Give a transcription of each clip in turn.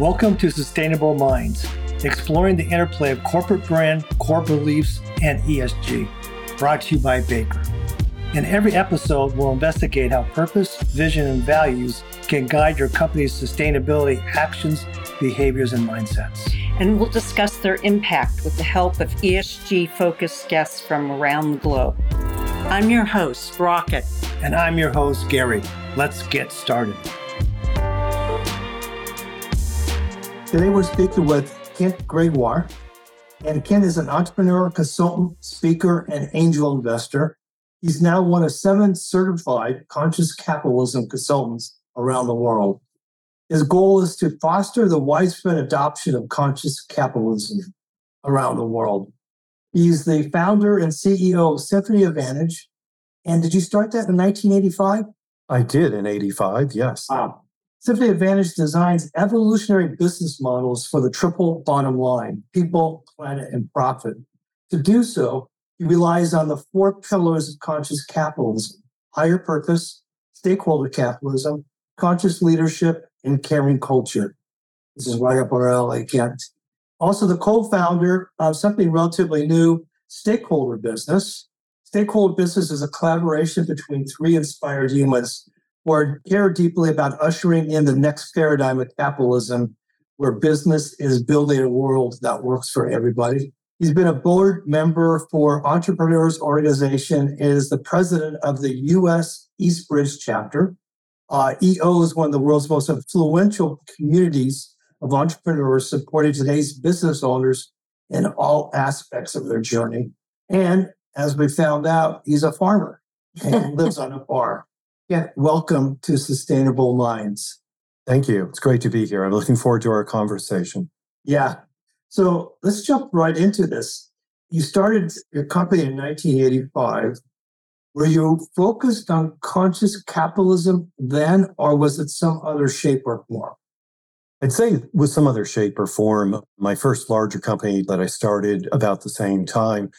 Welcome to Sustainable Minds, exploring the interplay of corporate brand, core beliefs, and ESG. Brought to you by Baker. In every episode, we'll investigate how purpose, vision, and values can guide your company's sustainability actions, behaviors, and mindsets. And we'll discuss their impact with the help of ESG focused guests from around the globe. I'm your host, Rocket. And I'm your host, Gary. Let's get started. Today we're speaking with Kent Gregoire. And Kent is an entrepreneur, consultant, speaker, and angel investor. He's now one of seven certified conscious capitalism consultants around the world. His goal is to foster the widespread adoption of conscious capitalism around the world. He's the founder and CEO of Symphony Advantage. And did you start that in 1985? I did in 85, yes. Wow. Symphony Advantage designs evolutionary business models for the triple bottom line people, planet, and profit. To do so, he relies on the four pillars of conscious capitalism higher purpose, stakeholder capitalism, conscious leadership, and caring culture. This is right up our alley, Kent. Also, the co founder of something relatively new, Stakeholder Business. Stakeholder Business is a collaboration between three inspired humans are care deeply about ushering in the next paradigm of capitalism where business is building a world that works for everybody. He's been a board member for Entrepreneurs Organization and is the president of the U.S. Eastbridge chapter. Uh, EO is one of the world's most influential communities of entrepreneurs supporting today's business owners in all aspects of their journey. And as we found out, he's a farmer and lives on a farm. Yeah, welcome to Sustainable Minds. Thank you. It's great to be here. I'm looking forward to our conversation. Yeah. So let's jump right into this. You started your company in 1985. Were you focused on conscious capitalism then, or was it some other shape or form? I'd say with some other shape or form. My first larger company that I started about the same time,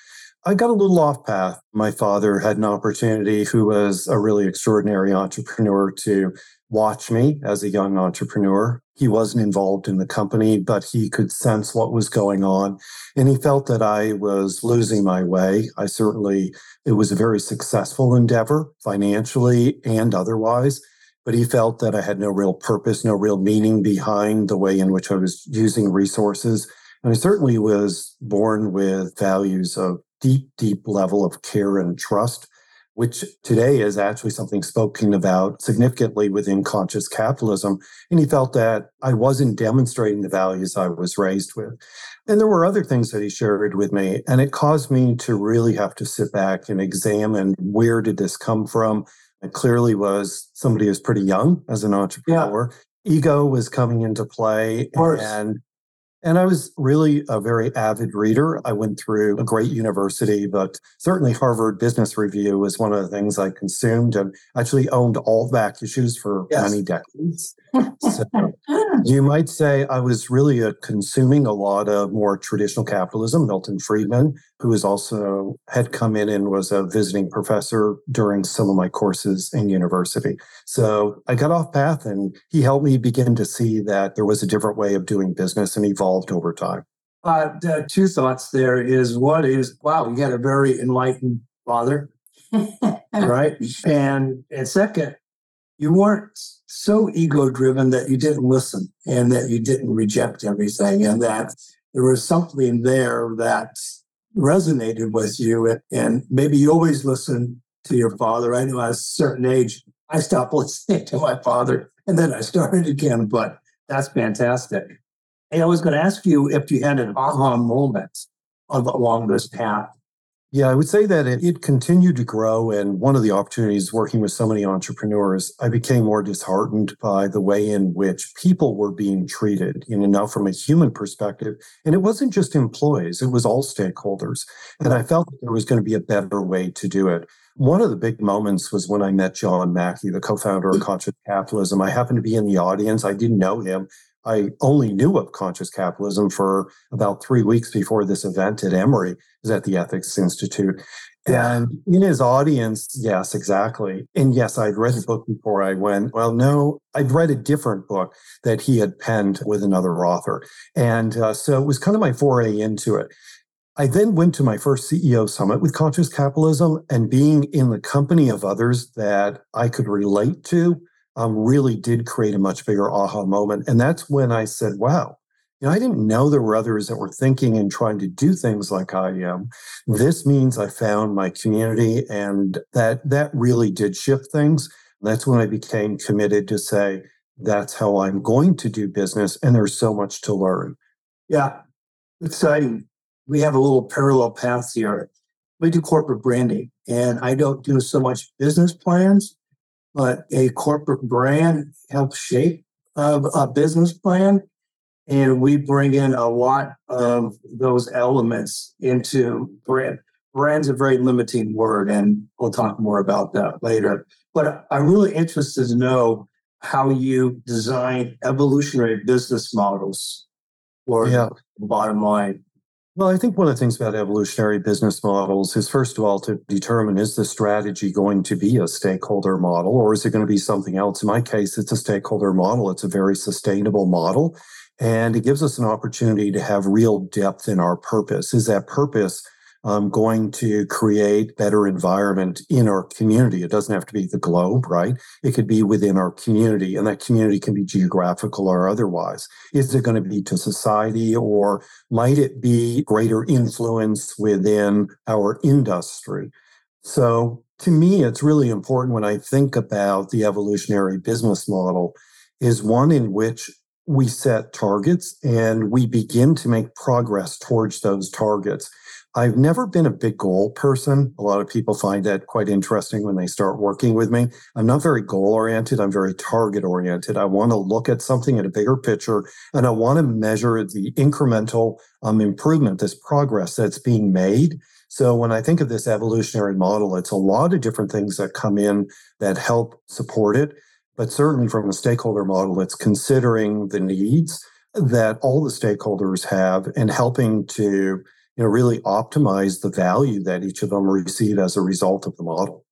I got a little off path. My father had an opportunity, who was a really extraordinary entrepreneur, to watch me as a young entrepreneur. He wasn't involved in the company, but he could sense what was going on. And he felt that I was losing my way. I certainly, it was a very successful endeavor financially and otherwise but he felt that I had no real purpose, no real meaning behind the way in which I was using resources. And I certainly was born with values of deep, deep level of care and trust, which today is actually something spoken about significantly within conscious capitalism. And he felt that I wasn't demonstrating the values I was raised with. And there were other things that he shared with me. And it caused me to really have to sit back and examine where did this come from? It clearly was somebody who's pretty young as an entrepreneur. Yeah. Ego was coming into play. And and I was really a very avid reader. I went through a great university, but certainly Harvard Business Review was one of the things I consumed and actually owned all back issues for yes. many decades. So you might say I was really uh, consuming a lot of more traditional capitalism. Milton Friedman, who was also had come in and was a visiting professor during some of my courses in university. So I got off path and he helped me begin to see that there was a different way of doing business and evolved over time. Uh, two thoughts there is one is, wow, you had a very enlightened father, right? And, and second, you weren't so ego driven that you didn't listen and that you didn't reject everything and that there was something there that resonated with you and maybe you always listened to your father. I know at a certain age i stopped listening to my father and then i started again but that's fantastic. And i was going to ask you if you had an aha moment along this path yeah, I would say that it, it, continued to grow. And one of the opportunities working with so many entrepreneurs, I became more disheartened by the way in which people were being treated, you know, now from a human perspective. And it wasn't just employees, it was all stakeholders. And I felt there was going to be a better way to do it. One of the big moments was when I met John Mackey, the co founder of Conscious Capitalism. I happened to be in the audience. I didn't know him. I only knew of conscious capitalism for about three weeks before this event at Emory, is at the Ethics Institute. And in his audience, yes, exactly. And yes, I'd read the book before I went. Well, no, I'd read a different book that he had penned with another author. And uh, so it was kind of my foray into it. I then went to my first CEO summit with conscious capitalism and being in the company of others that I could relate to um, really did create a much bigger aha moment. And that's when I said, wow, you know, I didn't know there were others that were thinking and trying to do things like I am. This means I found my community and that that really did shift things. That's when I became committed to say, that's how I'm going to do business. And there's so much to learn. Yeah, exciting. We have a little parallel path here. We do corporate branding, and I don't do so much business plans, but a corporate brand helps shape a, a business plan and we bring in a lot of those elements into brand. Brand's a very limiting word, and we'll talk more about that later. But I'm really interested to know how you design evolutionary business models for yeah. the bottom line. Well, I think one of the things about evolutionary business models is, first of all, to determine is the strategy going to be a stakeholder model or is it going to be something else? In my case, it's a stakeholder model. It's a very sustainable model. And it gives us an opportunity to have real depth in our purpose. Is that purpose um, going to create better environment in our community? It doesn't have to be the globe, right? It could be within our community, and that community can be geographical or otherwise. Is it going to be to society, or might it be greater influence within our industry? So, to me, it's really important when I think about the evolutionary business model is one in which we set targets and we begin to make progress towards those targets. I've never been a big goal person. A lot of people find that quite interesting when they start working with me. I'm not very goal oriented. I'm very target oriented. I want to look at something at a bigger picture and I want to measure the incremental um, improvement, this progress that's being made. So when I think of this evolutionary model, it's a lot of different things that come in that help support it. But certainly from a stakeholder model, it's considering the needs that all the stakeholders have and helping to you know really optimize the value that each of them receive as a result of the model.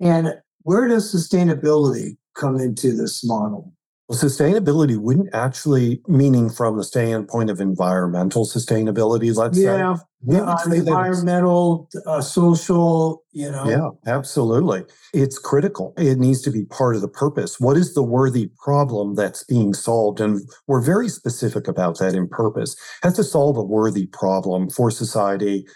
And where does sustainability come into this model? Well, sustainability wouldn't actually meaning from the standpoint of environmental sustainability, let's yeah, say. Yeah, uh, environmental, uh, social, you know. Yeah, absolutely. It's critical. It needs to be part of the purpose. What is the worthy problem that's being solved? And we're very specific about that in purpose. Has to solve a worthy problem for society.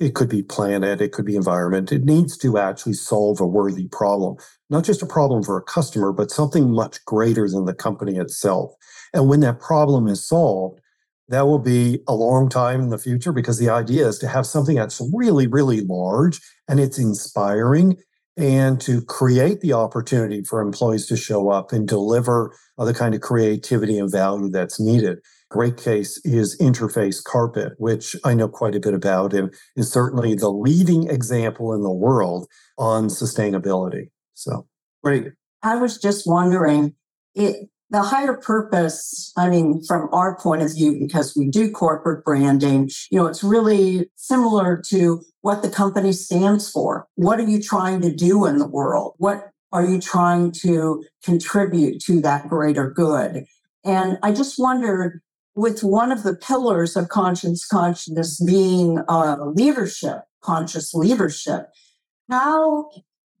It could be planet, it could be environment. It needs to actually solve a worthy problem not just a problem for a customer, but something much greater than the company itself. And when that problem is solved, that will be a long time in the future because the idea is to have something that's really, really large and it's inspiring and to create the opportunity for employees to show up and deliver the kind of creativity and value that's needed. Great case is Interface Carpet, which I know quite a bit about and is certainly the leading example in the world on sustainability. So great. I was just wondering, it the higher purpose, I mean, from our point of view, because we do corporate branding, you know, it's really similar to what the company stands for. What are you trying to do in the world? What are you trying to contribute to that greater good? And I just wondered, with one of the pillars of conscience consciousness being uh, leadership, conscious leadership, how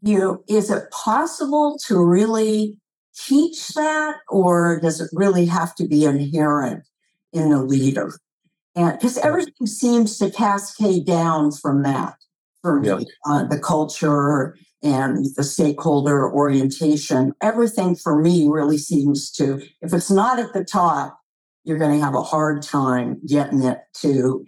you know, is it possible to really teach that or does it really have to be inherent in the leader? And because everything seems to cascade down from that for me, uh, the culture and the stakeholder orientation, everything for me really seems to, if it's not at the top, you're going to have a hard time getting it to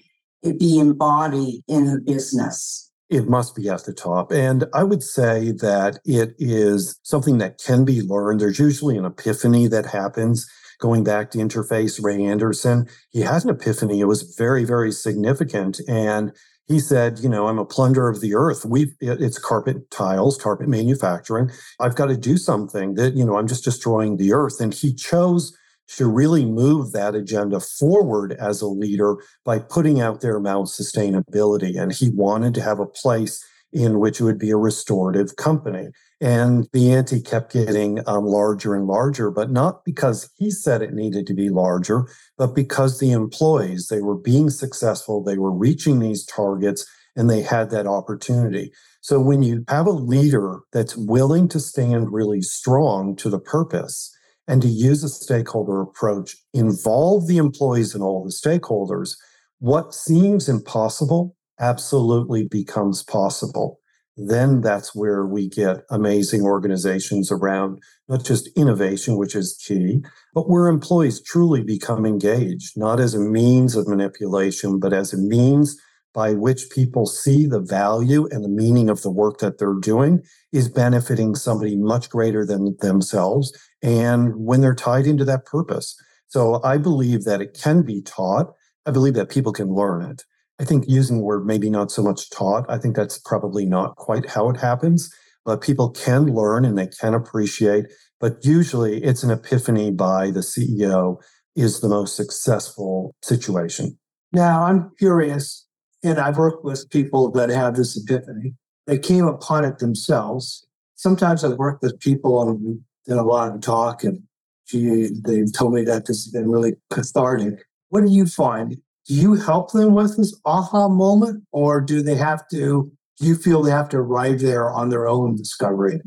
be embodied in a business it must be at the top. And I would say that it is something that can be learned. There's usually an epiphany that happens. Going back to interface, Ray Anderson, he had an epiphany. It was very, very significant. And he said, you know, I'm a plunderer of the earth. We've it's carpet tiles, carpet manufacturing. I've got to do something that, you know, I'm just destroying the earth. And he chose to really move that agenda forward as a leader by putting out there Mount sustainability. And he wanted to have a place in which it would be a restorative company. And the ante kept getting um, larger and larger, but not because he said it needed to be larger, but because the employees, they were being successful, they were reaching these targets, and they had that opportunity. So when you have a leader that's willing to stand really strong to the purpose and to use a stakeholder approach, involve the employees and all the stakeholders, what seems impossible absolutely becomes possible. Then that's where we get amazing organizations around not just innovation, which is key, but where employees truly become engaged, not as a means of manipulation, but as a means by which people see the value and the meaning of the work that they're doing is benefiting somebody much greater than themselves. And when they're tied into that purpose. So I believe that it can be taught. I believe that people can learn it. I think using the word maybe not so much taught, I think that's probably not quite how it happens, but people can learn and they can appreciate. But usually it's an epiphany by the CEO is the most successful situation. Now, I'm curious, and I've worked with people that have this epiphany. They came upon it themselves. Sometimes I've worked with people and a lot of talk, and gee, they've told me that this has been really cathartic. What do you find? Do you help them with this aha moment, or do they have to? Do you feel they have to arrive there on their own discovery?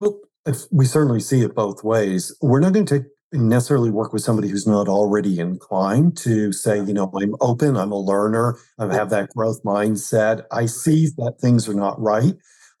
Well, we certainly see it both ways. We're not going to take necessarily work with somebody who's not already inclined to say, you know, I'm open, I'm a learner, I have that growth mindset. I see that things are not right.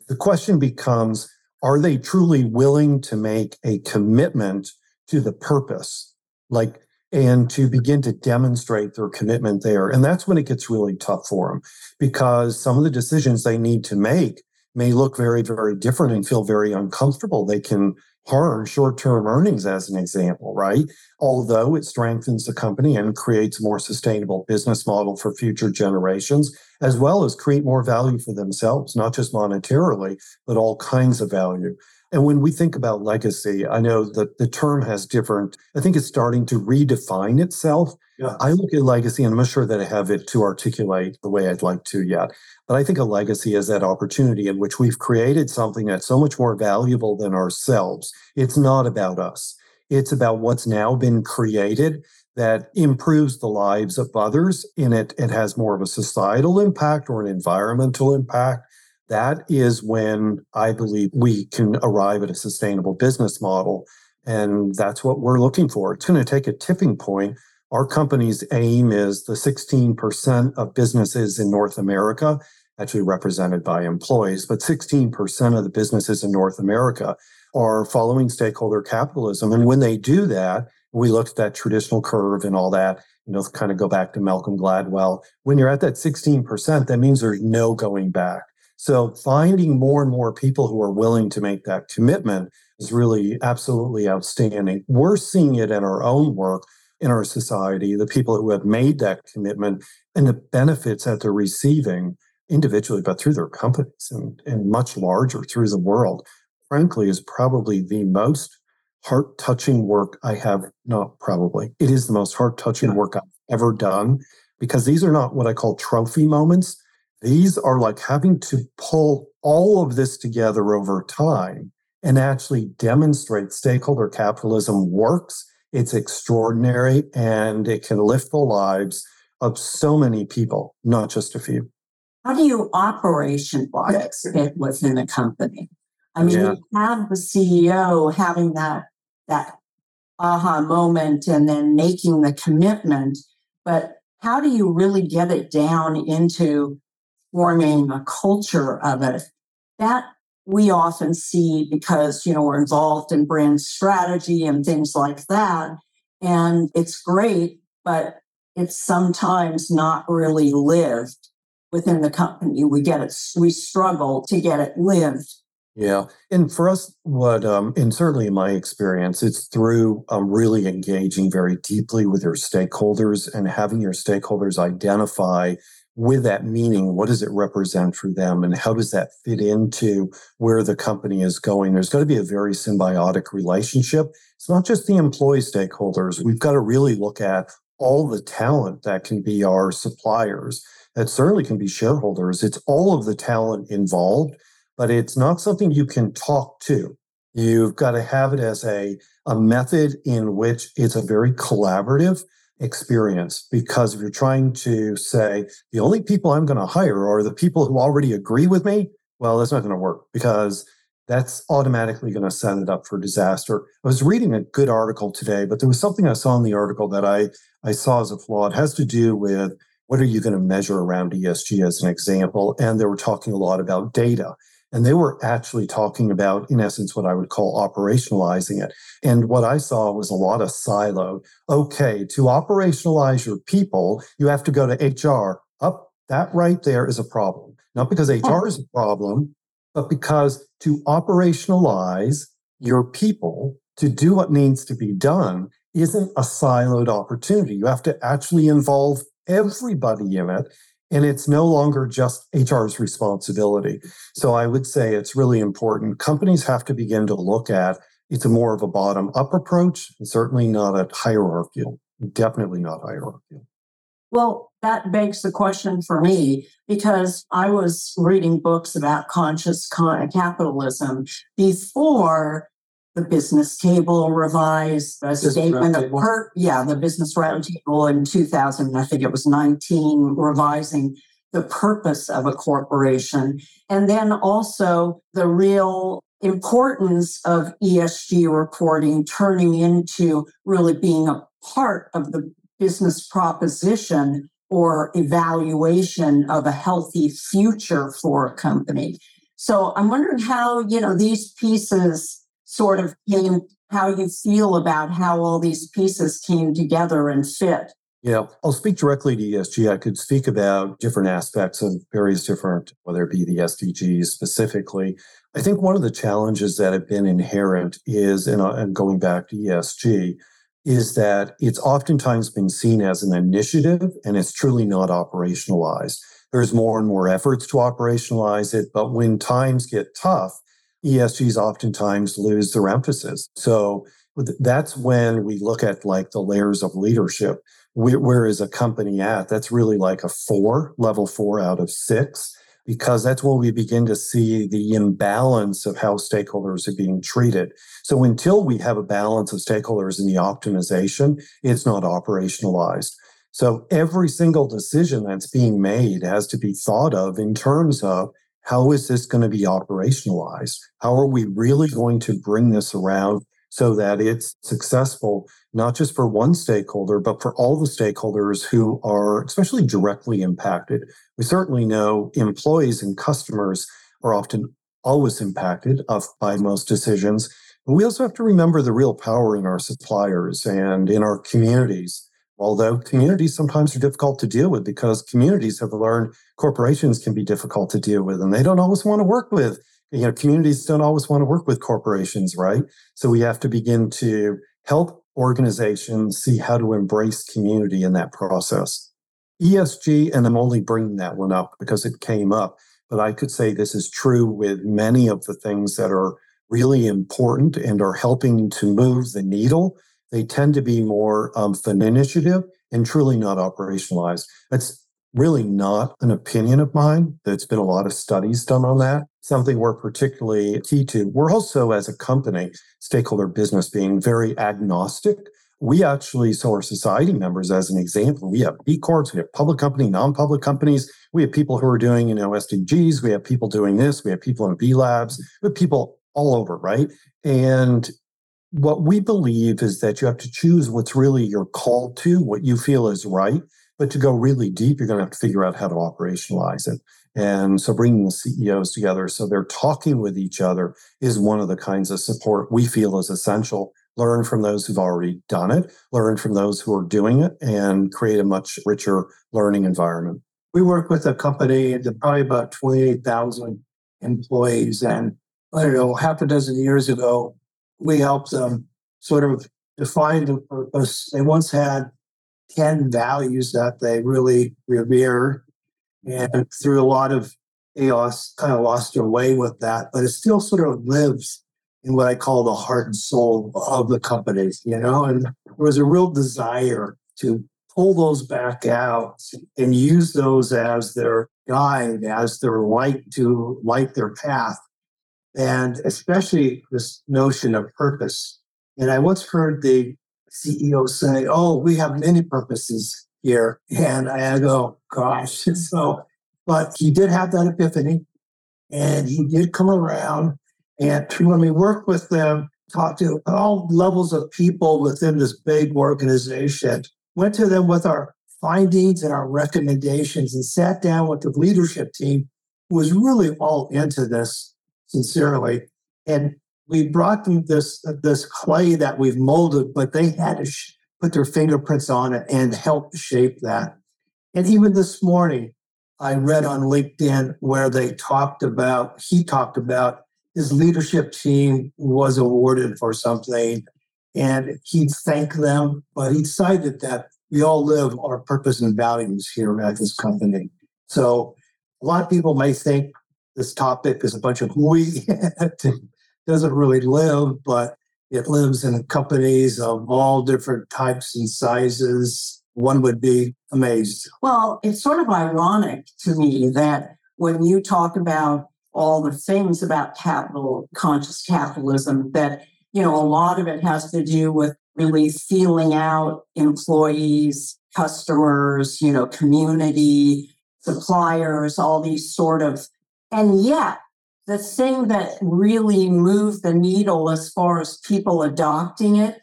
The question becomes are they truly willing to make a commitment to the purpose? Like, and to begin to demonstrate their commitment there. And that's when it gets really tough for them because some of the decisions they need to make may look very, very different and feel very uncomfortable. They can harm short term earnings, as an example, right? Although it strengthens the company and creates a more sustainable business model for future generations, as well as create more value for themselves, not just monetarily, but all kinds of value. And when we think about legacy, I know that the term has different, I think it's starting to redefine itself. Yeah. I look at legacy, and I'm not sure that I have it to articulate the way I'd like to yet. But I think a legacy is that opportunity in which we've created something that's so much more valuable than ourselves. It's not about us, it's about what's now been created that improves the lives of others. In it, it has more of a societal impact or an environmental impact. That is when I believe we can arrive at a sustainable business model. And that's what we're looking for. It's going to take a tipping point. Our company's aim is the 16% of businesses in North America, actually represented by employees, but 16% of the businesses in North America are following stakeholder capitalism. And when they do that, we look at that traditional curve and all that, you know, kind of go back to Malcolm Gladwell. When you're at that 16%, that means there's no going back. So finding more and more people who are willing to make that commitment is really absolutely outstanding. We're seeing it in our own work in our society, the people who have made that commitment and the benefits that they're receiving individually, but through their companies and, and much larger through the world, frankly, is probably the most heart touching work I have. Not probably, it is the most heart touching yeah. work I've ever done because these are not what I call trophy moments. These are like having to pull all of this together over time and actually demonstrate stakeholder capitalism works. It's extraordinary and it can lift the lives of so many people, not just a few. How do you operationalize it within a company? I mean, yeah. you have the CEO having that that aha moment and then making the commitment, but how do you really get it down into forming a culture of it. That we often see because, you know, we're involved in brand strategy and things like that. And it's great, but it's sometimes not really lived within the company. We get it, we struggle to get it lived. Yeah. And for us, what, um, and certainly in my experience, it's through um, really engaging very deeply with your stakeholders and having your stakeholders identify with that meaning, what does it represent for them and how does that fit into where the company is going? There's got to be a very symbiotic relationship. It's not just the employee stakeholders. We've got to really look at all the talent that can be our suppliers, that certainly can be shareholders. It's all of the talent involved, but it's not something you can talk to. You've got to have it as a, a method in which it's a very collaborative experience. Because if you're trying to say, the only people I'm going to hire are the people who already agree with me, well, that's not going to work because that's automatically going to set it up for disaster. I was reading a good article today, but there was something I saw in the article that I, I saw as a flaw. It has to do with what are you going to measure around ESG as an example? And they were talking a lot about data. And they were actually talking about, in essence, what I would call operationalizing it. And what I saw was a lot of silo. Okay, to operationalize your people, you have to go to HR. Up, that right there is a problem. Not because HR is a problem, but because to operationalize your people to do what needs to be done isn't a siloed opportunity. You have to actually involve everybody in it. And it's no longer just HR's responsibility. So I would say it's really important. Companies have to begin to look at it's a more of a bottom up approach, certainly not a hierarchical, definitely not hierarchical. Well, that begs the question for me because I was reading books about conscious capitalism before the business table revised a business statement of per yeah the business roundtable in 2000 i think it was 19 revising the purpose of a corporation and then also the real importance of esg reporting turning into really being a part of the business proposition or evaluation of a healthy future for a company. So I'm wondering how, you know, these pieces sort of came, how you feel about how all these pieces came together and fit. Yeah, I'll speak directly to ESG. I could speak about different aspects of various different, whether it be the SDGs specifically. I think one of the challenges that have been inherent is, and going back to ESG, is that it's oftentimes been seen as an initiative and it's truly not operationalized. There's more and more efforts to operationalize it, but when times get tough, ESGs oftentimes lose their emphasis. So that's when we look at like the layers of leadership. Where, where is a company at? That's really like a four, level four out of six because that's when we begin to see the imbalance of how stakeholders are being treated. So until we have a balance of stakeholders in the optimization, it's not operationalized. So every single decision that's being made has to be thought of in terms of how is this going to be operationalized? How are we really going to bring this around so that it's successful, not just for one stakeholder, but for all the stakeholders who are especially directly impacted. We certainly know employees and customers are often always impacted uh, by most decisions. But we also have to remember the real power in our suppliers and in our communities. Although communities sometimes are difficult to deal with because communities have learned corporations can be difficult to deal with and they don't always want to work with you know, communities don't always want to work with corporations, right? So we have to begin to help organizations see how to embrace community in that process. ESG, and I'm only bringing that one up because it came up, but I could say this is true with many of the things that are really important and are helping to move the needle. They tend to be more um, of an initiative and truly not operationalized. That's really not an opinion of mine. There's been a lot of studies done on that. Something we're particularly key to. We're also, as a company, stakeholder business, being very agnostic. We actually, so our society members, as an example, we have B Corps, we have public company, non-public companies. We have people who are doing, you know, SDGs. We have people doing this. We have people in B Labs. We have people all over, right? And what we believe is that you have to choose what's really your call to, what you feel is right. But to go really deep, you're going to have to figure out how to operationalize it. And so bringing the CEOs together so they're talking with each other is one of the kinds of support we feel is essential. Learn from those who've already done it, learn from those who are doing it, and create a much richer learning environment. We work with a company that probably about 28,000 employees. And I don't know, half a dozen years ago, we helped them sort of define the purpose. They once had 10 values that they really revere. And through a lot of chaos, kind of lost their way with that, but it still sort of lives in what I call the heart and soul of the companies, you know? And there was a real desire to pull those back out and use those as their guide, as their light to light their path. And especially this notion of purpose. And I once heard the CEO say, Oh, we have many purposes here. And I go, Gosh. So, but he did have that epiphany and he did come around. And when we worked with them, talked to all levels of people within this big organization, went to them with our findings and our recommendations and sat down with the leadership team who was really all into this sincerely. And we brought them this, this clay that we've molded, but they had to sh- put their fingerprints on it and help shape that. And even this morning, I read on LinkedIn where they talked about, he talked about his leadership team was awarded for something and he thanked them, but he decided that we all live our purpose and values here at this company. So a lot of people may think this topic is a bunch of we doesn't really live, but it lives in companies of all different types and sizes. One would be amazed. Well, it's sort of ironic to me that when you talk about all the things about capital, conscious capitalism, that, you know, a lot of it has to do with really feeling out employees, customers, you know, community, suppliers, all these sort of, and yet the thing that really moved the needle as far as people adopting it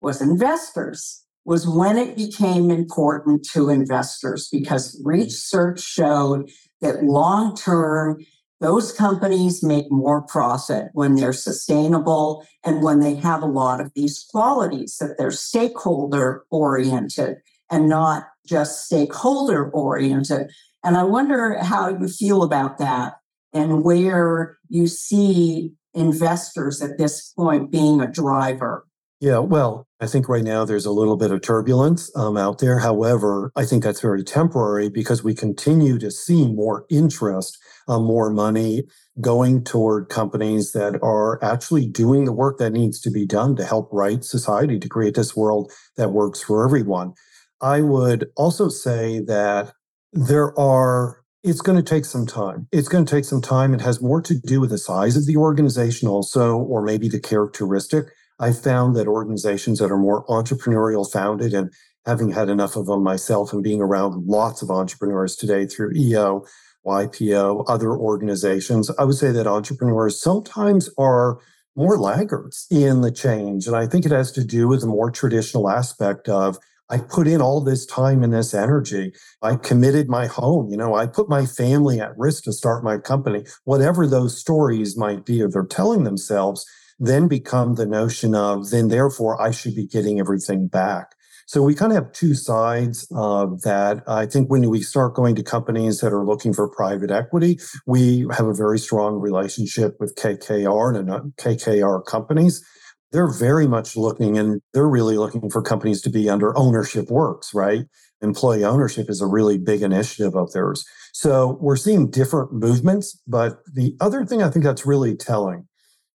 was investors was when it became important to investors because research showed that long term those companies make more profit when they're sustainable and when they have a lot of these qualities that they're stakeholder oriented and not just stakeholder oriented. And I wonder how you feel about that and where you see investors at this point being a driver. Yeah, well, I think right now there's a little bit of turbulence um, out there. However, I think that's very temporary because we continue to see more interest uh, more money going toward companies that are actually doing the work that needs to be done to help right society to create this world that works for everyone. I would also say that there are it's going to take some time. It's going to take some time. It has more to do with the size of the organization, also, or maybe the characteristic. I found that organizations that are more entrepreneurial founded and having had enough of them myself and being around lots of entrepreneurs today through EO, YPO, other organizations, I would say that entrepreneurs sometimes are more laggards in the change. And I think it has to do with the more traditional aspect of I put in all this time and this energy. I committed my home. You know, I put my family at risk to start my company. Whatever those stories might be, or they're telling themselves, then become the notion of then therefore I should be getting everything back. So we kind of have two sides of that. I think when we start going to companies that are looking for private equity, we have a very strong relationship with KKR and KKR companies. They're very much looking and they're really looking for companies to be under ownership works, right? Employee ownership is a really big initiative of theirs. So we're seeing different movements. But the other thing I think that's really telling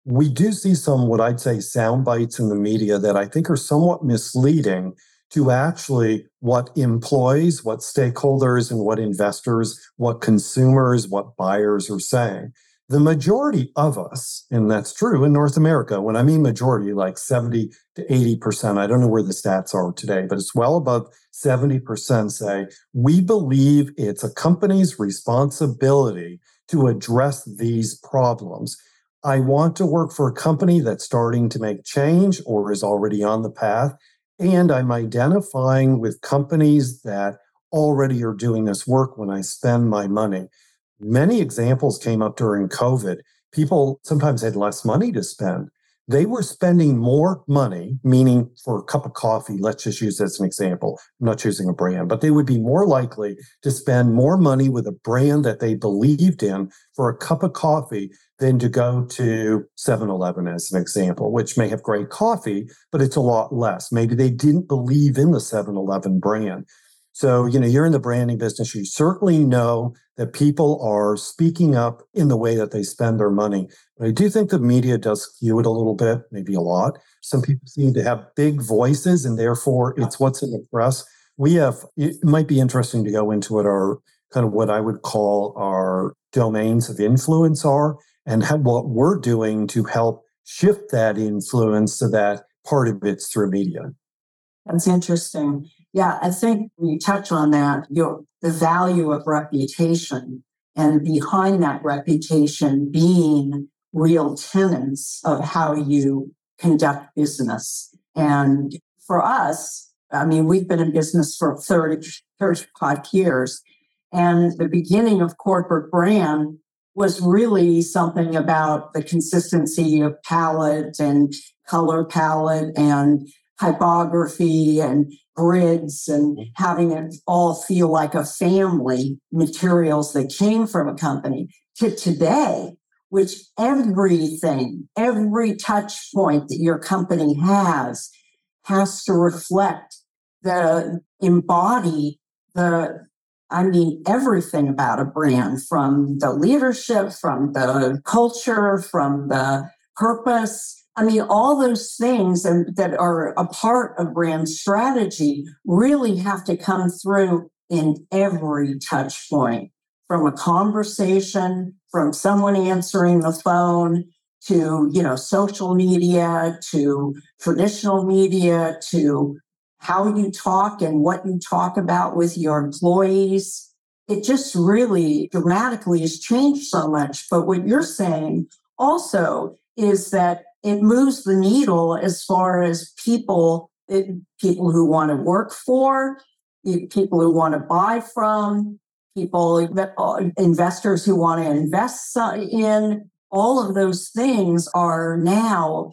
we do see some what I'd say sound bites in the media that I think are somewhat misleading to actually what employees, what stakeholders, and what investors, what consumers, what buyers are saying. The majority of us, and that's true in North America, when I mean majority, like 70 to 80%, I don't know where the stats are today, but it's well above 70% say, we believe it's a company's responsibility to address these problems. I want to work for a company that's starting to make change or is already on the path and I'm identifying with companies that already are doing this work when I spend my money. Many examples came up during COVID. People sometimes had less money to spend. They were spending more money, meaning for a cup of coffee, let's just use as an example. I'm not choosing a brand, but they would be more likely to spend more money with a brand that they believed in for a cup of coffee than to go to 7 Eleven as an example, which may have great coffee, but it's a lot less. Maybe they didn't believe in the 7 Eleven brand. So, you know, you're in the branding business. You certainly know that people are speaking up in the way that they spend their money. But I do think the media does skew it a little bit, maybe a lot. Some people seem to have big voices, and therefore it's what's in the press. we have, it might be interesting to go into what our kind of what I would call our domains of influence are and what we're doing to help shift that influence so that part of it's through media. That's interesting. Yeah, I think you touch on that, your the value of reputation and behind that reputation being real tenets of how you conduct business. And for us, I mean, we've been in business for 30, 35 years. And the beginning of corporate brand was really something about the consistency of palette and color palette and typography and grids and mm-hmm. having it all feel like a family materials that came from a company to today which everything every touch point that your company has has to reflect the embody the I mean, everything about a brand from the leadership, from the culture, from the purpose. I mean, all those things that are a part of brand strategy really have to come through in every touch point from a conversation, from someone answering the phone to, you know, social media, to traditional media, to how you talk and what you talk about with your employees. It just really dramatically has changed so much. But what you're saying also is that it moves the needle as far as people, it, people who want to work for, people who want to buy from, people, uh, investors who want to invest in. All of those things are now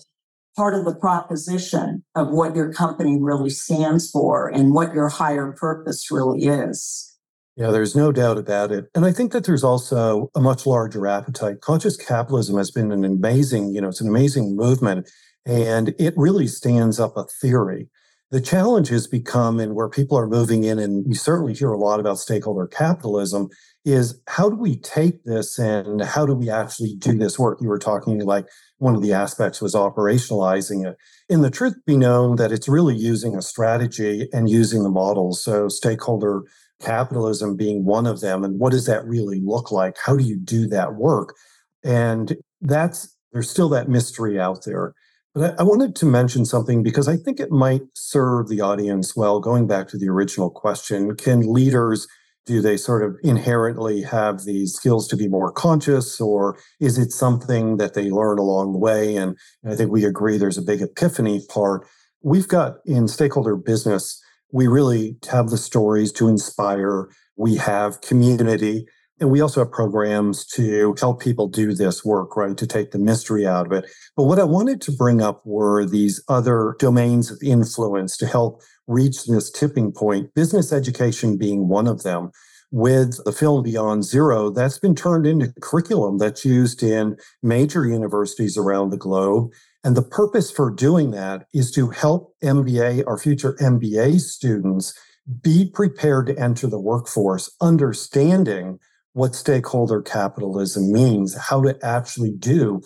part of the proposition of what your company really stands for and what your higher purpose really is. Yeah, there's no doubt about it. And I think that there's also a much larger appetite. Conscious capitalism has been an amazing, you know, it's an amazing movement and it really stands up a theory. The challenge has become, and where people are moving in, and we certainly hear a lot about stakeholder capitalism, is how do we take this and how do we actually do this work? You were talking like one of the aspects was operationalizing it. In the truth be known that it's really using a strategy and using the models. So stakeholder capitalism being one of them. And what does that really look like? How do you do that work? And that's there's still that mystery out there. But I, I wanted to mention something because I think it might serve the audience well. Going back to the original question, can leaders do they sort of inherently have these skills to be more conscious or is it something that they learn along the way and i think we agree there's a big epiphany part we've got in stakeholder business we really have the stories to inspire we have community and we also have programs to help people do this work, right? To take the mystery out of it. But what I wanted to bring up were these other domains of influence to help reach this tipping point, business education being one of them. With the film Beyond Zero, that's been turned into curriculum that's used in major universities around the globe. And the purpose for doing that is to help MBA, our future MBA students, be prepared to enter the workforce, understanding what stakeholder capitalism means, how to actually do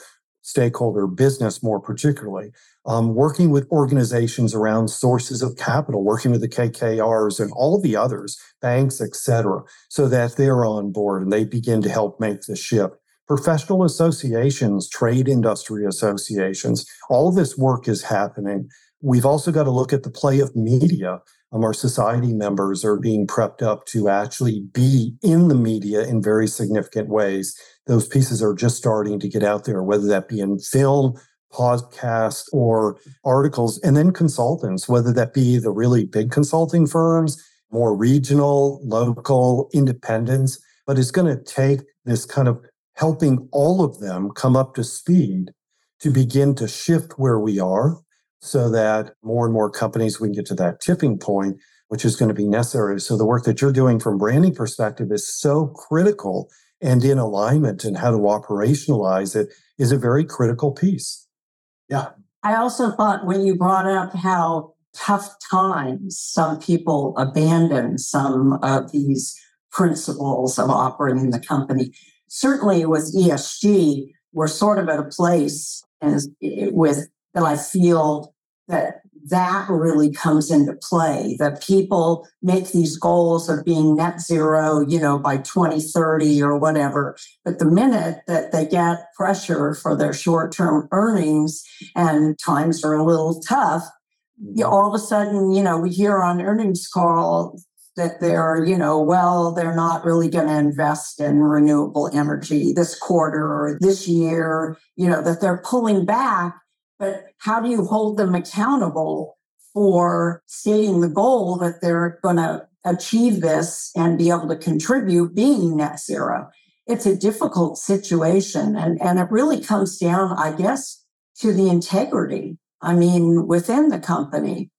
stakeholder business more particularly um, working with organizations around sources of capital, working with the KKRs and all the others, banks, et cetera, so that they're on board and they begin to help make the shift. Professional associations, trade industry associations, all this work is happening. We've also got to look at the play of media. Um, our society members are being prepped up to actually be in the media in very significant ways. Those pieces are just starting to get out there, whether that be in film, podcast, or articles, and then consultants, whether that be the really big consulting firms, more regional, local, independents. But it's going to take this kind of helping all of them come up to speed to begin to shift where we are so that more and more companies we can get to that tipping point which is going to be necessary so the work that you're doing from branding perspective is so critical and in alignment and how to operationalize it is a very critical piece yeah. I also thought when you brought up how tough times some people abandon some of these principles of operating the company. Certainly with ESG, we're sort of at a place as with that I feel that that really comes into play that people make these goals of being net zero, you know, by 2030 or whatever. But the minute that they get pressure for their short term earnings and times are a little tough, all of a sudden, you know, we hear on earnings call that they're, you know, well, they're not really going to invest in renewable energy this quarter or this year, you know, that they're pulling back. But how do you hold them accountable for stating the goal that they're going to achieve this and be able to contribute being net zero? It's a difficult situation. And, and it really comes down, I guess, to the integrity. I mean, within the company,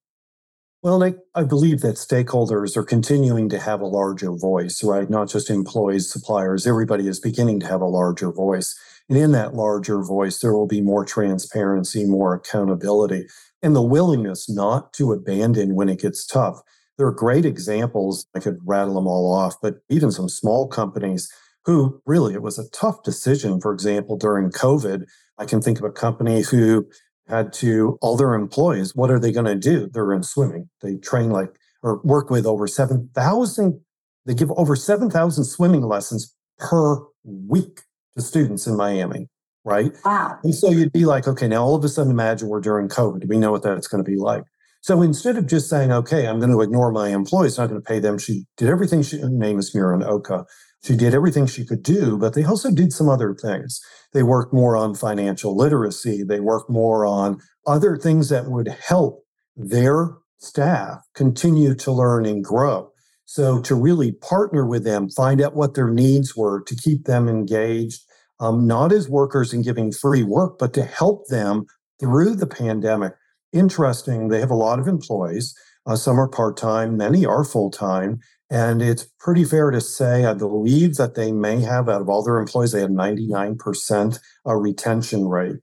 well, I, I believe that stakeholders are continuing to have a larger voice, right? Not just employees, suppliers, everybody is beginning to have a larger voice. And in that larger voice, there will be more transparency, more accountability, and the willingness not to abandon when it gets tough. There are great examples. I could rattle them all off, but even some small companies who really it was a tough decision. For example, during COVID, I can think of a company who had to all their employees what are they going to do? They're in swimming. They train like or work with over 7000 they give over 7000 swimming lessons per week to students in miami right? Wow. And so you'd be like okay now all of a sudden imagine we're during covid. We know what that's going to be like. So instead of just saying okay i'm going to ignore my employees not going to pay them she did everything she her name is Murin Oka she did everything she could do, but they also did some other things. They worked more on financial literacy. They worked more on other things that would help their staff continue to learn and grow. So, to really partner with them, find out what their needs were, to keep them engaged, um, not as workers and giving free work, but to help them through the pandemic. Interesting, they have a lot of employees. Uh, some are part time, many are full time. And it's pretty fair to say, I believe that they may have, out of all their employees, they had 99% a uh, retention rate.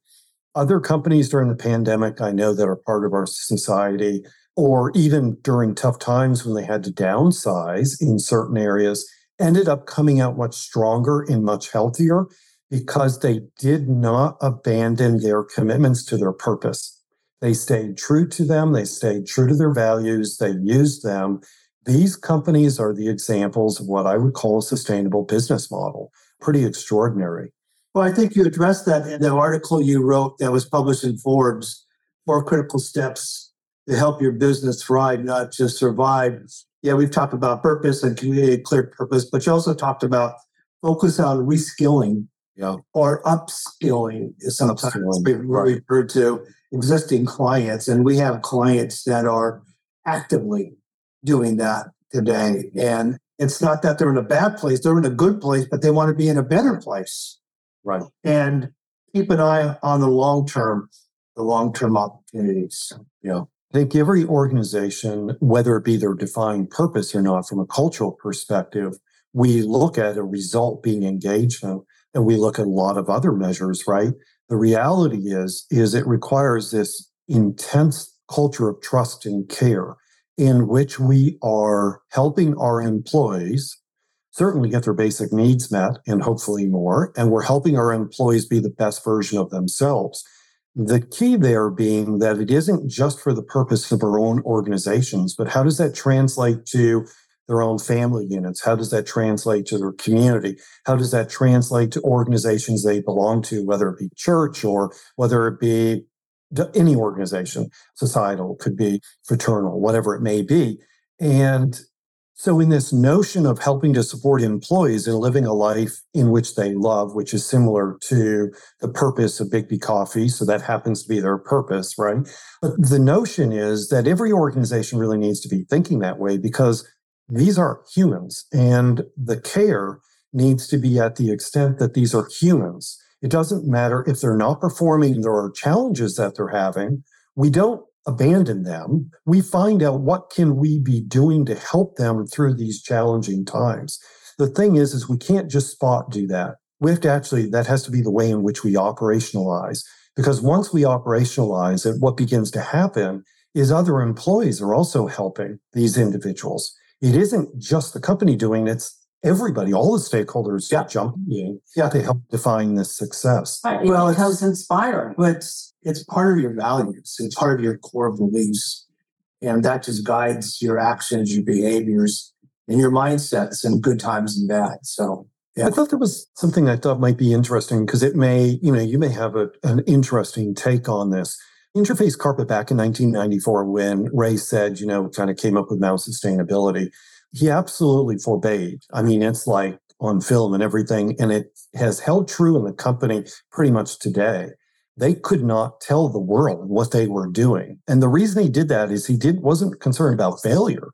Other companies during the pandemic, I know that are part of our society, or even during tough times when they had to downsize in certain areas, ended up coming out much stronger and much healthier because they did not abandon their commitments to their purpose. They stayed true to them, they stayed true to their values, they used them these companies are the examples of what I would call a sustainable business model. Pretty extraordinary. Well, I think you addressed that in the article you wrote that was published in Forbes Four Critical Steps to Help Your Business Thrive, not just survive. Yeah, we've talked about purpose and community clear purpose, but you also talked about focus on reskilling yeah. or upskilling is sometimes upskilling, right. referred to existing clients. And we have clients that are actively doing that today. And it's not that they're in a bad place, they're in a good place, but they want to be in a better place. Right. And keep an eye on the long term, the long term opportunities. Yeah. I think every organization, whether it be their defined purpose or not, from a cultural perspective, we look at a result being engagement and we look at a lot of other measures, right? The reality is, is it requires this intense culture of trust and care in which we are helping our employees certainly get their basic needs met and hopefully more. And we're helping our employees be the best version of themselves. The key there being that it isn't just for the purpose of our own organizations, but how does that translate to their own family units? How does that translate to their community? How does that translate to organizations they belong to, whether it be church or whether it be any organization, societal, could be fraternal, whatever it may be. And so, in this notion of helping to support employees in living a life in which they love, which is similar to the purpose of Biggby Coffee, so that happens to be their purpose, right? But the notion is that every organization really needs to be thinking that way because these are humans and the care needs to be at the extent that these are humans it doesn't matter if they're not performing, there are challenges that they're having. We don't abandon them. We find out what can we be doing to help them through these challenging times. The thing is, is we can't just spot do that. We have to actually, that has to be the way in which we operationalize. Because once we operationalize it, what begins to happen is other employees are also helping these individuals. It isn't just the company doing it, it's everybody, all the stakeholders yeah. jumping in yeah. to help define this success. Right. Well, it becomes inspiring. But it's, it's part of your values. It's part of your core beliefs. And that just guides your actions, your behaviors, and your mindsets in good times and bad. So yeah. I thought there was something I thought might be interesting because it may, you know, you may have a, an interesting take on this. Interface Carpet back in 1994, when Ray said, you know, kind of came up with now sustainability, he absolutely forbade. I mean, it's like on film and everything, and it has held true in the company pretty much today. They could not tell the world what they were doing. And the reason he did that is he did wasn't concerned about failure.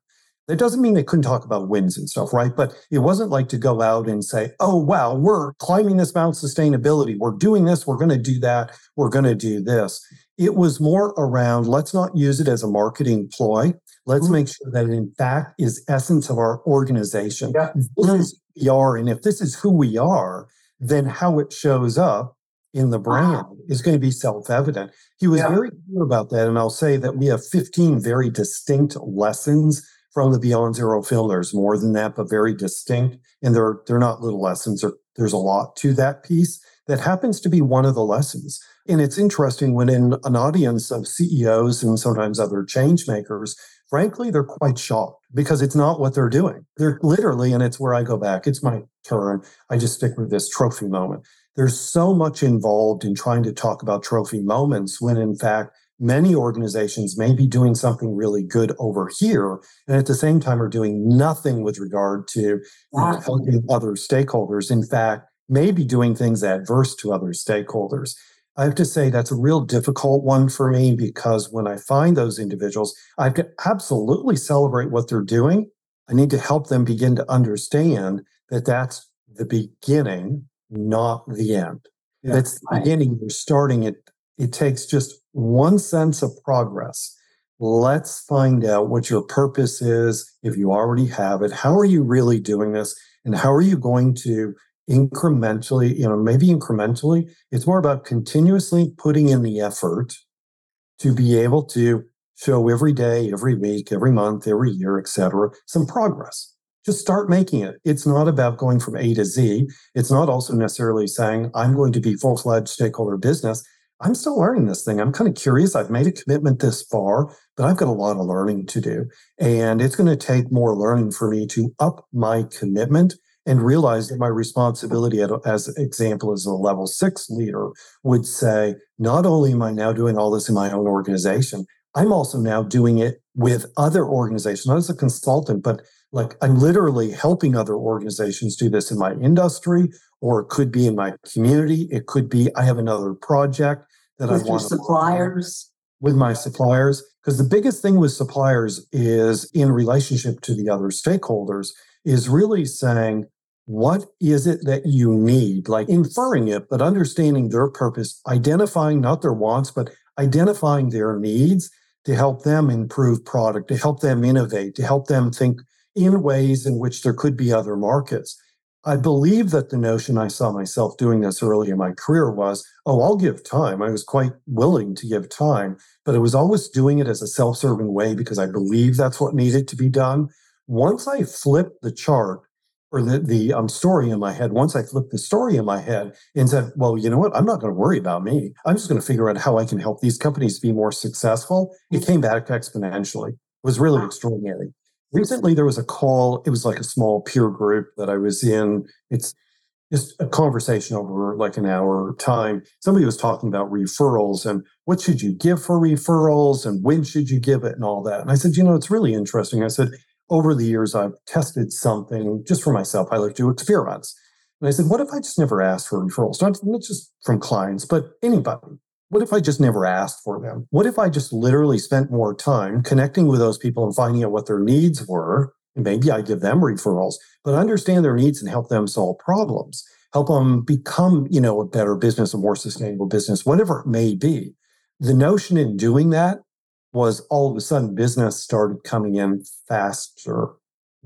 That doesn't mean they couldn't talk about wins and stuff, right? But it wasn't like to go out and say, oh, wow, we're climbing this Mount Sustainability. We're doing this. We're going to do that. We're going to do this. It was more around let's not use it as a marketing ploy. Let's make sure that it, in fact, is essence of our organization. Yeah. This is mm. who we are. And if this is who we are, then how it shows up in the brand wow. is going to be self-evident. He was yeah. very clear about that. And I'll say that we have 15 very distinct lessons from the Beyond Zero film. There's more than that, but very distinct. And they're they're not little lessons. there's a lot to that piece that happens to be one of the lessons. And it's interesting when in an audience of CEOs and sometimes other change makers, frankly, they're quite shocked because it's not what they're doing. They're literally, and it's where I go back, it's my turn. I just stick with this trophy moment. There's so much involved in trying to talk about trophy moments when in fact many organizations may be doing something really good over here and at the same time are doing nothing with regard to wow. helping other stakeholders in fact may be doing things adverse to other stakeholders i have to say that's a real difficult one for me because when i find those individuals i can absolutely celebrate what they're doing i need to help them begin to understand that that's the beginning not the end yeah, that's the beginning you're starting it it takes just one sense of progress. Let's find out what your purpose is. If you already have it, how are you really doing this? And how are you going to incrementally, you know, maybe incrementally, it's more about continuously putting in the effort to be able to show every day, every week, every month, every year, et cetera, some progress. Just start making it. It's not about going from A to Z. It's not also necessarily saying, I'm going to be full fledged stakeholder business. I'm still learning this thing. I'm kind of curious. I've made a commitment this far, but I've got a lot of learning to do. And it's going to take more learning for me to up my commitment and realize that my responsibility as example as a level six leader would say, not only am I now doing all this in my own organization, I'm also now doing it with other organizations, not as a consultant, but like I'm literally helping other organizations do this in my industry, or it could be in my community. It could be I have another project that with I want With your suppliers. With my suppliers. Because the biggest thing with suppliers is in relationship to the other stakeholders, is really saying, what is it that you need? Like inferring it, but understanding their purpose, identifying not their wants, but identifying their needs to help them improve product, to help them innovate, to help them think in ways in which there could be other markets. I believe that the notion I saw myself doing this early in my career was, oh, I'll give time. I was quite willing to give time, but I was always doing it as a self serving way because I believe that's what needed to be done. Once I flipped the chart or the, the um, story in my head, once I flipped the story in my head and said, well, you know what? I'm not going to worry about me. I'm just going to figure out how I can help these companies be more successful. It came back exponentially. It was really extraordinary recently there was a call it was like a small peer group that i was in it's just a conversation over like an hour time somebody was talking about referrals and what should you give for referrals and when should you give it and all that and i said you know it's really interesting i said over the years i've tested something just for myself i like to do experiments and i said what if i just never asked for referrals not, not just from clients but anybody what if I just never asked for them? What if I just literally spent more time connecting with those people and finding out what their needs were? And maybe I give them referrals, but understand their needs and help them solve problems, help them become, you know, a better business, a more sustainable business, whatever it may be. The notion in doing that was all of a sudden business started coming in faster,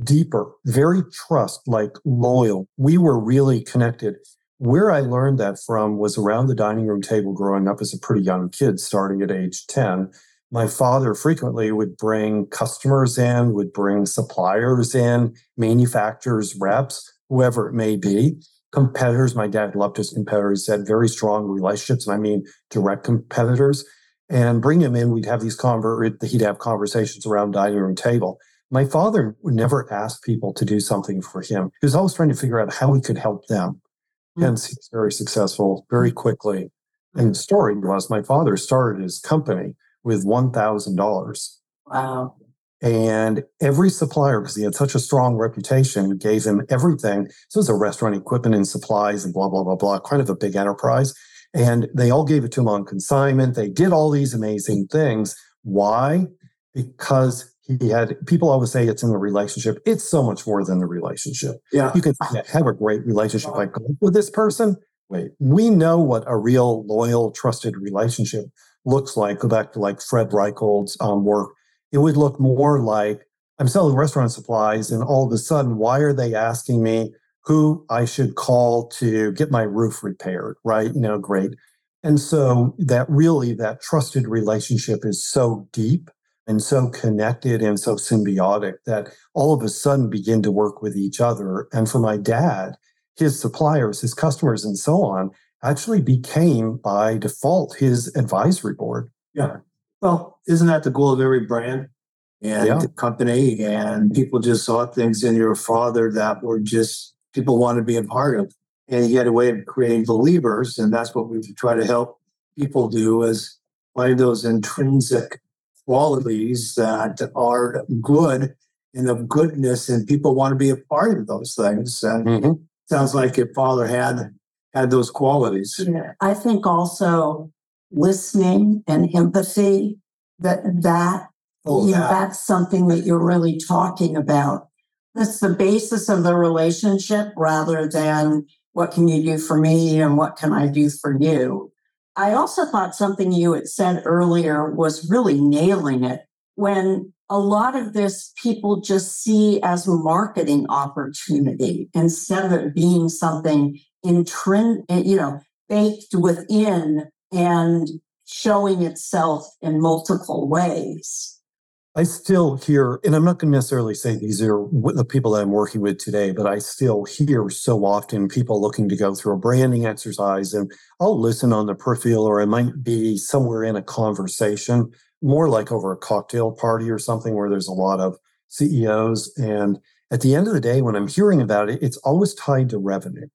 deeper, very trust like loyal. We were really connected. Where I learned that from was around the dining room table growing up as a pretty young kid, starting at age 10. My father frequently would bring customers in, would bring suppliers in, manufacturers, reps, whoever it may be. Competitors, my dad loved his competitors, had very strong relationships, and I mean direct competitors. And bring him in. We'd have these conver- he'd have conversations around dining room table. My father would never ask people to do something for him. He was always trying to figure out how he could help them. Mm-hmm. Hence, he's very successful very quickly. And the story was my father started his company with $1,000. Wow. And every supplier, because he had such a strong reputation, gave him everything. So it was a restaurant equipment and supplies and blah, blah, blah, blah, kind of a big enterprise. And they all gave it to him on consignment. They did all these amazing things. Why? Because he had people always say it's in the relationship. It's so much more than the relationship. Yeah. You can have a great relationship like with this person. Wait, we know what a real loyal, trusted relationship looks like. Go back to like Fred Reichheld's um, work. It would look more like I'm selling restaurant supplies, and all of a sudden, why are they asking me who I should call to get my roof repaired? Right? You know, great. And so that really that trusted relationship is so deep and so connected and so symbiotic that all of a sudden begin to work with each other. And for my dad, his suppliers, his customers, and so on actually became by default his advisory board. Yeah. Well, isn't that the goal of every brand and yeah. company? And people just saw things in your father that were just people want to be a part of. And he had a way of creating believers. And that's what we try to help people do is find those intrinsic qualities that are good and of goodness, and people want to be a part of those things. And mm-hmm. sounds like your father had had those qualities. Yeah. I think also listening and empathy that that oh, yeah. that's something that you're really talking about. That's the basis of the relationship rather than what can you do for me and what can I do for you. I also thought something you had said earlier was really nailing it when a lot of this people just see as marketing opportunity instead of it being something intrinsic, you know, baked within and showing itself in multiple ways. I still hear, and I'm not going to necessarily say these are the people that I'm working with today, but I still hear so often people looking to go through a branding exercise, and I'll listen on the peripheral, or I might be somewhere in a conversation, more like over a cocktail party or something where there's a lot of CEOs. And at the end of the day, when I'm hearing about it, it's always tied to revenue.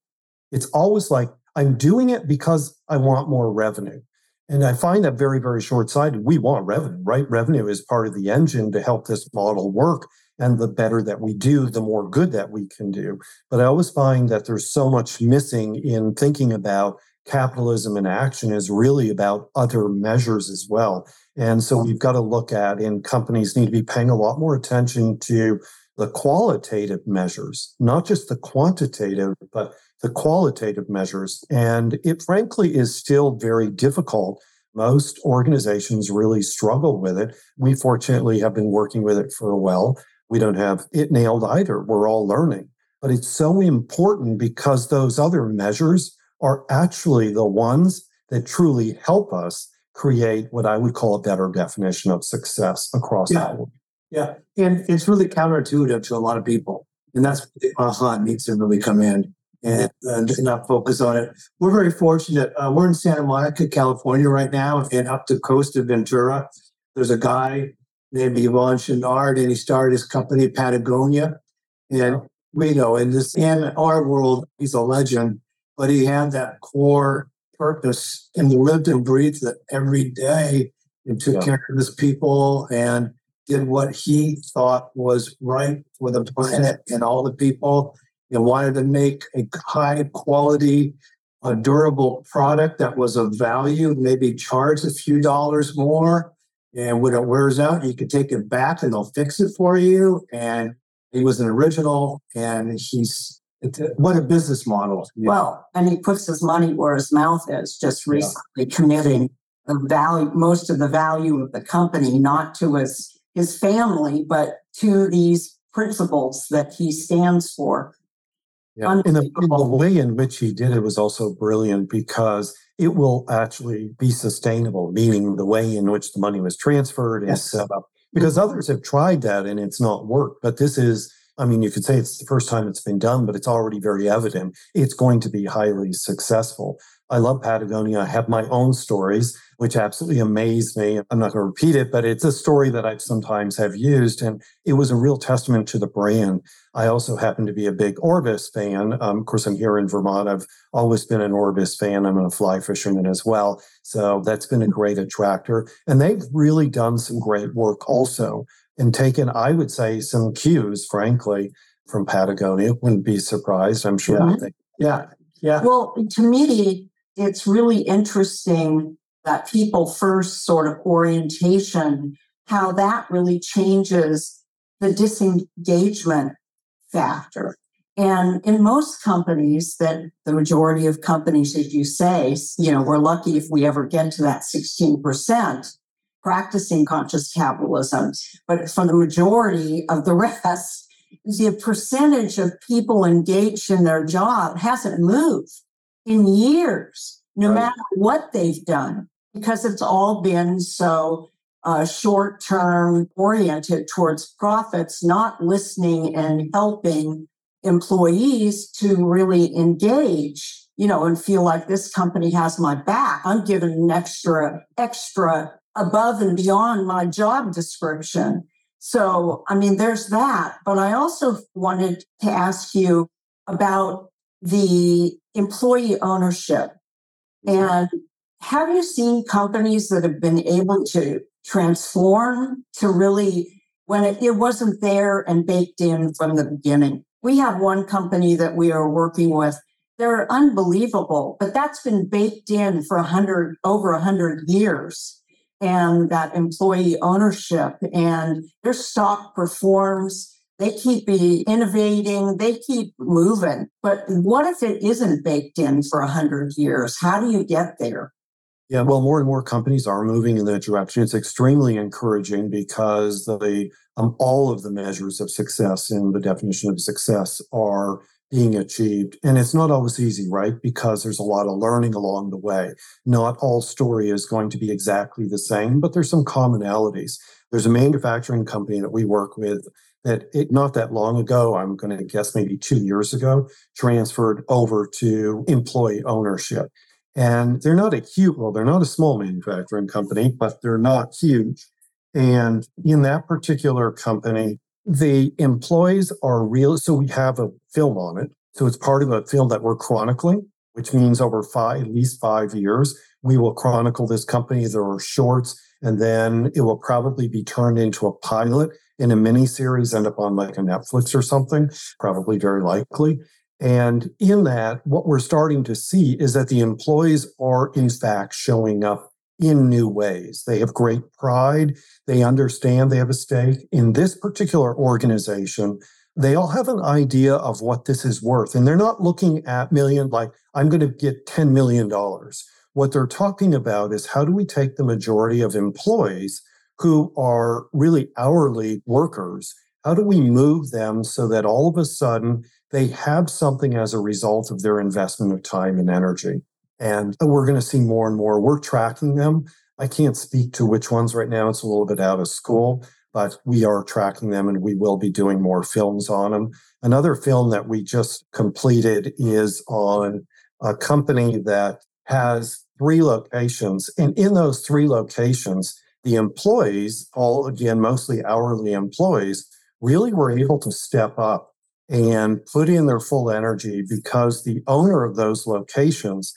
It's always like, I'm doing it because I want more revenue. And I find that very, very short sighted. We want revenue, right? Revenue is part of the engine to help this model work. And the better that we do, the more good that we can do. But I always find that there's so much missing in thinking about capitalism in action is really about other measures as well. And so we've got to look at, and companies need to be paying a lot more attention to the qualitative measures, not just the quantitative, but the qualitative measures. And it frankly is still very difficult. Most organizations really struggle with it. We fortunately have been working with it for a while. We don't have it nailed either. We're all learning. But it's so important because those other measures are actually the ones that truly help us create what I would call a better definition of success across yeah. the board. Yeah. And it's really counterintuitive to a lot of people. And that's the aha needs to really come in and, and not focus on it. We're very fortunate. Uh, we're in Santa Monica, California right now, and up the coast of Ventura. There's a guy named Yvon Chouinard, and he started his company, Patagonia. And we know in this in our world, he's a legend, but he had that core purpose and lived and breathed it every day and took yeah. care of his people and did what he thought was right for the planet and all the people and wanted to make a high quality, a durable product that was of value, maybe charge a few dollars more. And when it wears out, you can take it back and they'll fix it for you. And he was an original and he's what a business model. Well, and he puts his money where his mouth is, just recently yeah. committing the value, most of the value of the company, not to his his family, but to these principles that he stands for. Yeah. And the, the, way in which he did it was also brilliant because it will actually be sustainable, meaning the way in which the money was transferred and yes. set up. Because others have tried that and it's not worked. But this is, I mean, you could say it's the first time it's been done, but it's already very evident it's going to be highly successful. I love Patagonia. I have my own stories, which absolutely amaze me. I'm not going to repeat it, but it's a story that I sometimes have used. And it was a real testament to the brand. I also happen to be a big Orvis fan. Um, of course, I'm here in Vermont. I've always been an Orvis fan. I'm a fly fisherman as well. So that's been a great attractor. And they've really done some great work also and taken, I would say, some cues, frankly, from Patagonia. Wouldn't be surprised. I'm sure. Yeah. They, Yeah. Yeah. Well, to me, it's really interesting that people first sort of orientation, how that really changes the disengagement factor. And in most companies, that the majority of companies, as you say, you know, we're lucky if we ever get to that 16% practicing conscious capitalism. But for the majority of the rest, the percentage of people engaged in their job hasn't moved in years, no Right. matter what they've done, because it's all been so uh, short term oriented towards profits, not listening and helping employees to really engage, you know, and feel like this company has my back. I'm given an extra, extra above and beyond my job description. So, I mean, there's that. But I also wanted to ask you about the employee ownership. And have you seen companies that have been able to transform to really, when it, it wasn't there and baked in from the beginning? We have one company that we are working with. They're unbelievable, but that's been baked in for a hundred, over a hundred years and that employee ownership and their stock performs. They keep innovating, they keep moving. But what if it isn't baked in for a hundred years? How do you get there? Yeah, well, more and more companies are moving in that direction. It's extremely encouraging because the um, all of the measures of success and the definition of success are being achieved, and it's not always easy, right? Because there's a lot of learning along the way. Not all story is going to be exactly the same, but there's some commonalities. There's a manufacturing company that we work with that it, not that long ago, I'm going to guess maybe two years ago, transferred over to employee ownership. And they're not a huge, well, they're not a small manufacturing company, but they're not huge. And in that particular company, the employees are real. So we have a film on it. So it's part of a film that we're chronicling, which means over five, at least five years, we will chronicle this company. There are shorts, and then it will probably be turned into a pilot in a mini series, end up on like a Netflix or something, probably very likely. And in that, what we're starting to see is that the employees are, in fact, showing up in new ways. They have great pride. They understand they have a stake. In this particular organization, they all have an idea of what this is worth. And they're not looking at million, like, I'm going to get $10 million. What they're talking about is how do we take the majority of employees who are really hourly workers? How do we move them so that all of a sudden they have something as a result of their investment of time and energy? And we're going to see more and more. We're tracking them. I can't speak to which ones right now. It's a little bit out of school, but we are tracking them and we will be doing more films on them. Another film that we just completed is on a company that has three locations. And in those three locations, the employees, all again, mostly hourly employees, really were able to step up and put in their full energy because the owner of those locations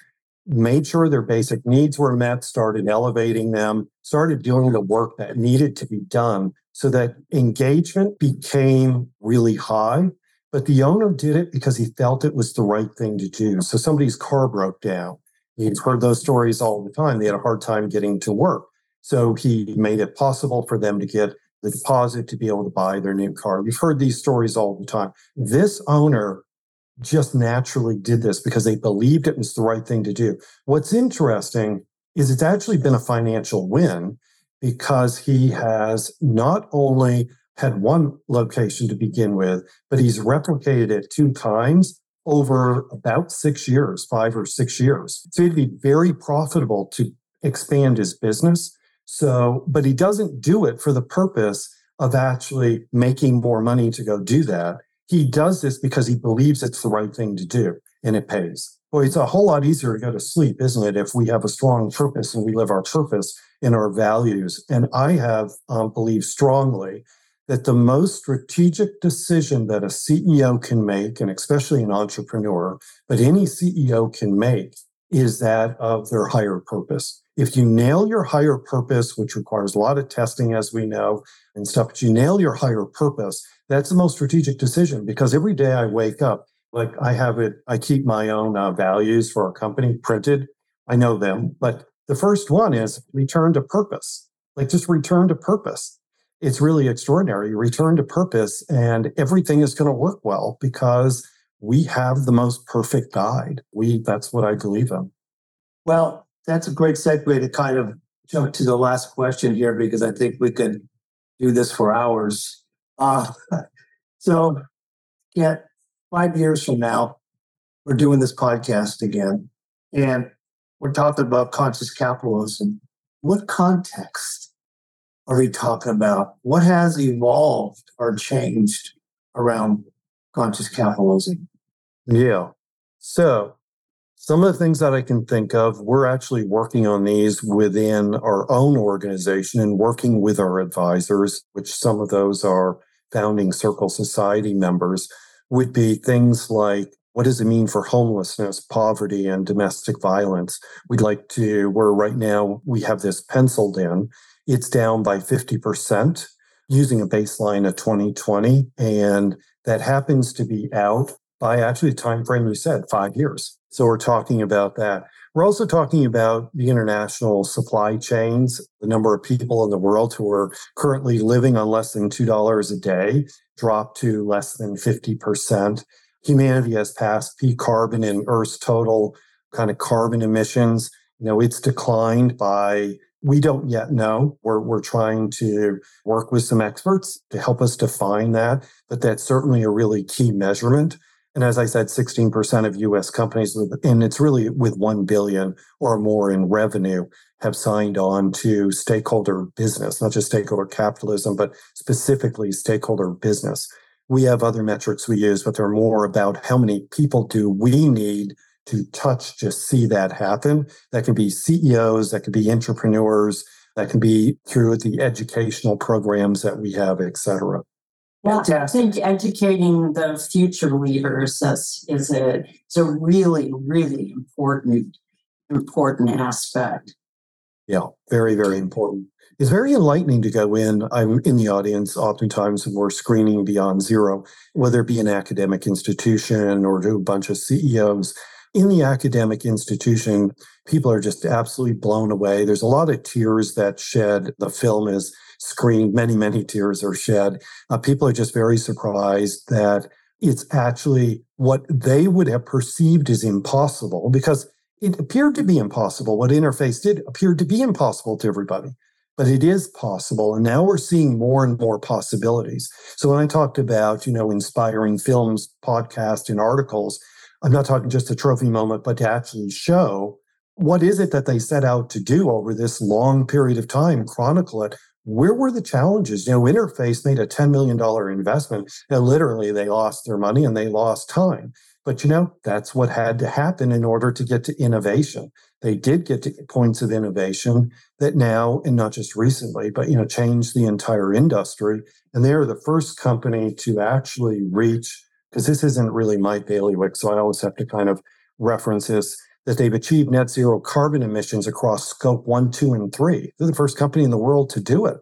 made sure their basic needs were met, started elevating them, started doing the work that needed to be done so that engagement became really high. But the owner did it because he felt it was the right thing to do. So somebody's car broke down. You've heard those stories all the time. They had a hard time getting to work. So he made it possible for them to get the deposit to be able to buy their new car. You've heard these stories all the time. This owner just naturally did this because they believed it was the right thing to do. What's interesting is it's actually been a financial win because he has not only had one location to begin with, but he's replicated it two times over about six years, five or six years. So he'd be very profitable to expand his business. So, but he doesn't do it for the purpose of actually making more money to go do that. He does this because he believes it's the right thing to do. and it pays. Boy, it's a whole lot easier to go to sleep, isn't it, if we have a strong purpose and we live our purpose in our values. And I have um, believed strongly that the most strategic decision that a CEO can make, and especially an entrepreneur, but any CEO can make, is that of their higher purpose. If you nail your higher purpose, which requires a lot of testing, as we know, and stuff, but you nail your higher purpose, that's the most strategic decision because every day I wake up, like I have it, I keep my own uh, values for our company printed. I know them, but the first one is return to purpose. Like just return to purpose. It's really extraordinary. Return to purpose, and everything is going to work well because we have the most perfect guide. We that's what I believe in. Well, that's a great segue to kind of jump to the last question here because I think we could do this for hours. Uh, so, yeah, five years from now, we're doing this podcast again, and we're talking about conscious capitalism. What context are we talking about? What has evolved or changed around conscious capitalism? Yeah. So, some of the things that I can think of, we're actually working on these within our own organization and working with our advisors, which some of those are founding Circle Society members, would be things like what does it mean for homelessness, poverty, and domestic violence? We'd like to, where right now we have this penciled in, it's down by 50% using a baseline of 2020. And that happens to be out by actually the time frame you said, five years. So we're talking about that. We're also talking about the international supply chains, the number of people in the world who are currently living on less than $2 a day dropped to less than 50%. Humanity has passed peak carbon in Earth's total kind of carbon emissions. You know, it's declined by, we don't yet know. We're, we're trying to work with some experts to help us define that, but that's certainly a really key measurement. And as I said, 16% of US companies, and it's really with 1 billion or more in revenue, have signed on to stakeholder business, not just stakeholder capitalism, but specifically stakeholder business. We have other metrics we use, but they're more about how many people do we need to touch to see that happen. That can be CEOs, that could be entrepreneurs, that can be through the educational programs that we have, et cetera. Well, I think educating the future leaders is, is a is a really really important important aspect. Yeah, very very important. It's very enlightening to go in. I'm in the audience oftentimes when we're screening beyond zero, whether it be an academic institution or to a bunch of CEOs. In the academic institution, people are just absolutely blown away. There's a lot of tears that shed. The film is screened, many, many tears are shed. Uh, people are just very surprised that it's actually what they would have perceived as impossible because it appeared to be impossible. What Interface did appeared to be impossible to everybody, but it is possible. And now we're seeing more and more possibilities. So when I talked about, you know, inspiring films, podcasts, and articles, I'm not talking just a trophy moment, but to actually show what is it that they set out to do over this long period of time, chronicle it, where were the challenges? You know, Interface made a $10 million investment and literally they lost their money and they lost time. But you know, that's what had to happen in order to get to innovation. They did get to points of innovation that now, and not just recently, but you know, changed the entire industry. And they're the first company to actually reach, because this isn't really my bailiwick, so I always have to kind of reference this that they've achieved net zero carbon emissions across scope one, two, and three. They're the first company in the world to do it.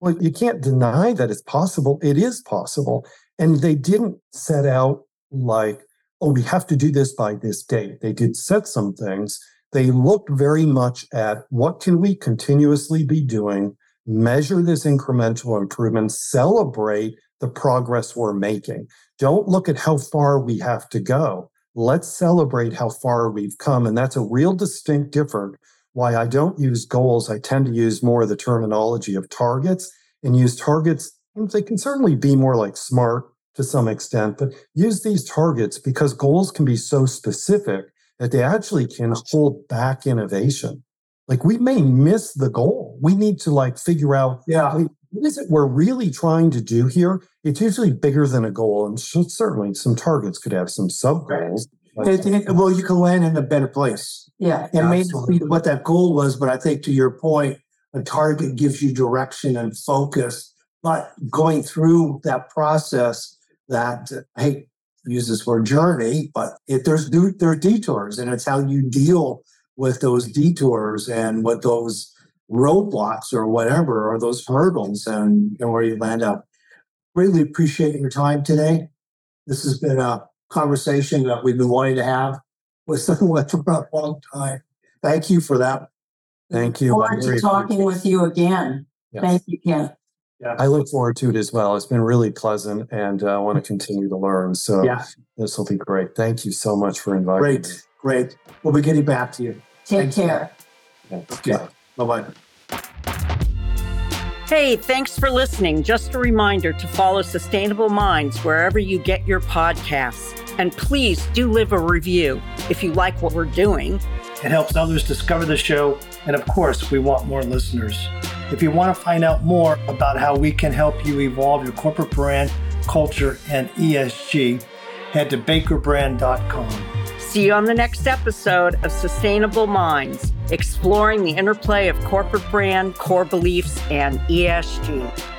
Well, you can't deny that it's possible. It is possible. And they didn't set out like, oh, we have to do this by this date. They did set some things. They looked very much at what can we continuously be doing, measure this incremental improvement, celebrate the progress we're making. Don't look at how far we have to go let's celebrate how far we've come. And that's a real distinct difference. Why I don't use goals, I tend to use more of the terminology of targets and use targets. They can certainly be more like smart to some extent, but use these targets because goals can be so specific that they actually can hold back innovation. Like we may miss the goal. We need to like figure out, yeah, what is it we're really trying to do here? It's usually bigger than a goal. And so certainly some targets could have some sub goals. It- it- well, you can land in a better place. Yeah. It may not be what that goal was, but I think to your point, a target gives you direction and focus. But going through that process, that I hate to use this word journey, but it, there's there are detours, and it's how you deal with those detours and what those roadblocks or whatever, or those hurdles, and, and where you land up. Really appreciate your time today. This has been a conversation that we've been wanting to have with someone for a long time. Thank you for that. Thank you. I Forward to talking with you again. Yes. Thank you, Ken. Yeah. I look forward to it as well. It's been really pleasant and uh, I want to continue to learn. So Yeah, this will be great. Thank you so much for inviting me. great, great. We'll be getting back to you. Take Thanks. care. Okay, bye bye. Hey, thanks for listening. Just a reminder to follow Sustainable Minds wherever you get your podcasts. And please do leave a review if you like what we're doing. It helps others discover the show. And of course, we want more listeners. If you want to find out more about how we can help you evolve your corporate brand, culture, and ESG, head to bakerbrand.com. See you on the next episode of Sustainable Minds, exploring the interplay of corporate brand, core beliefs, and ESG.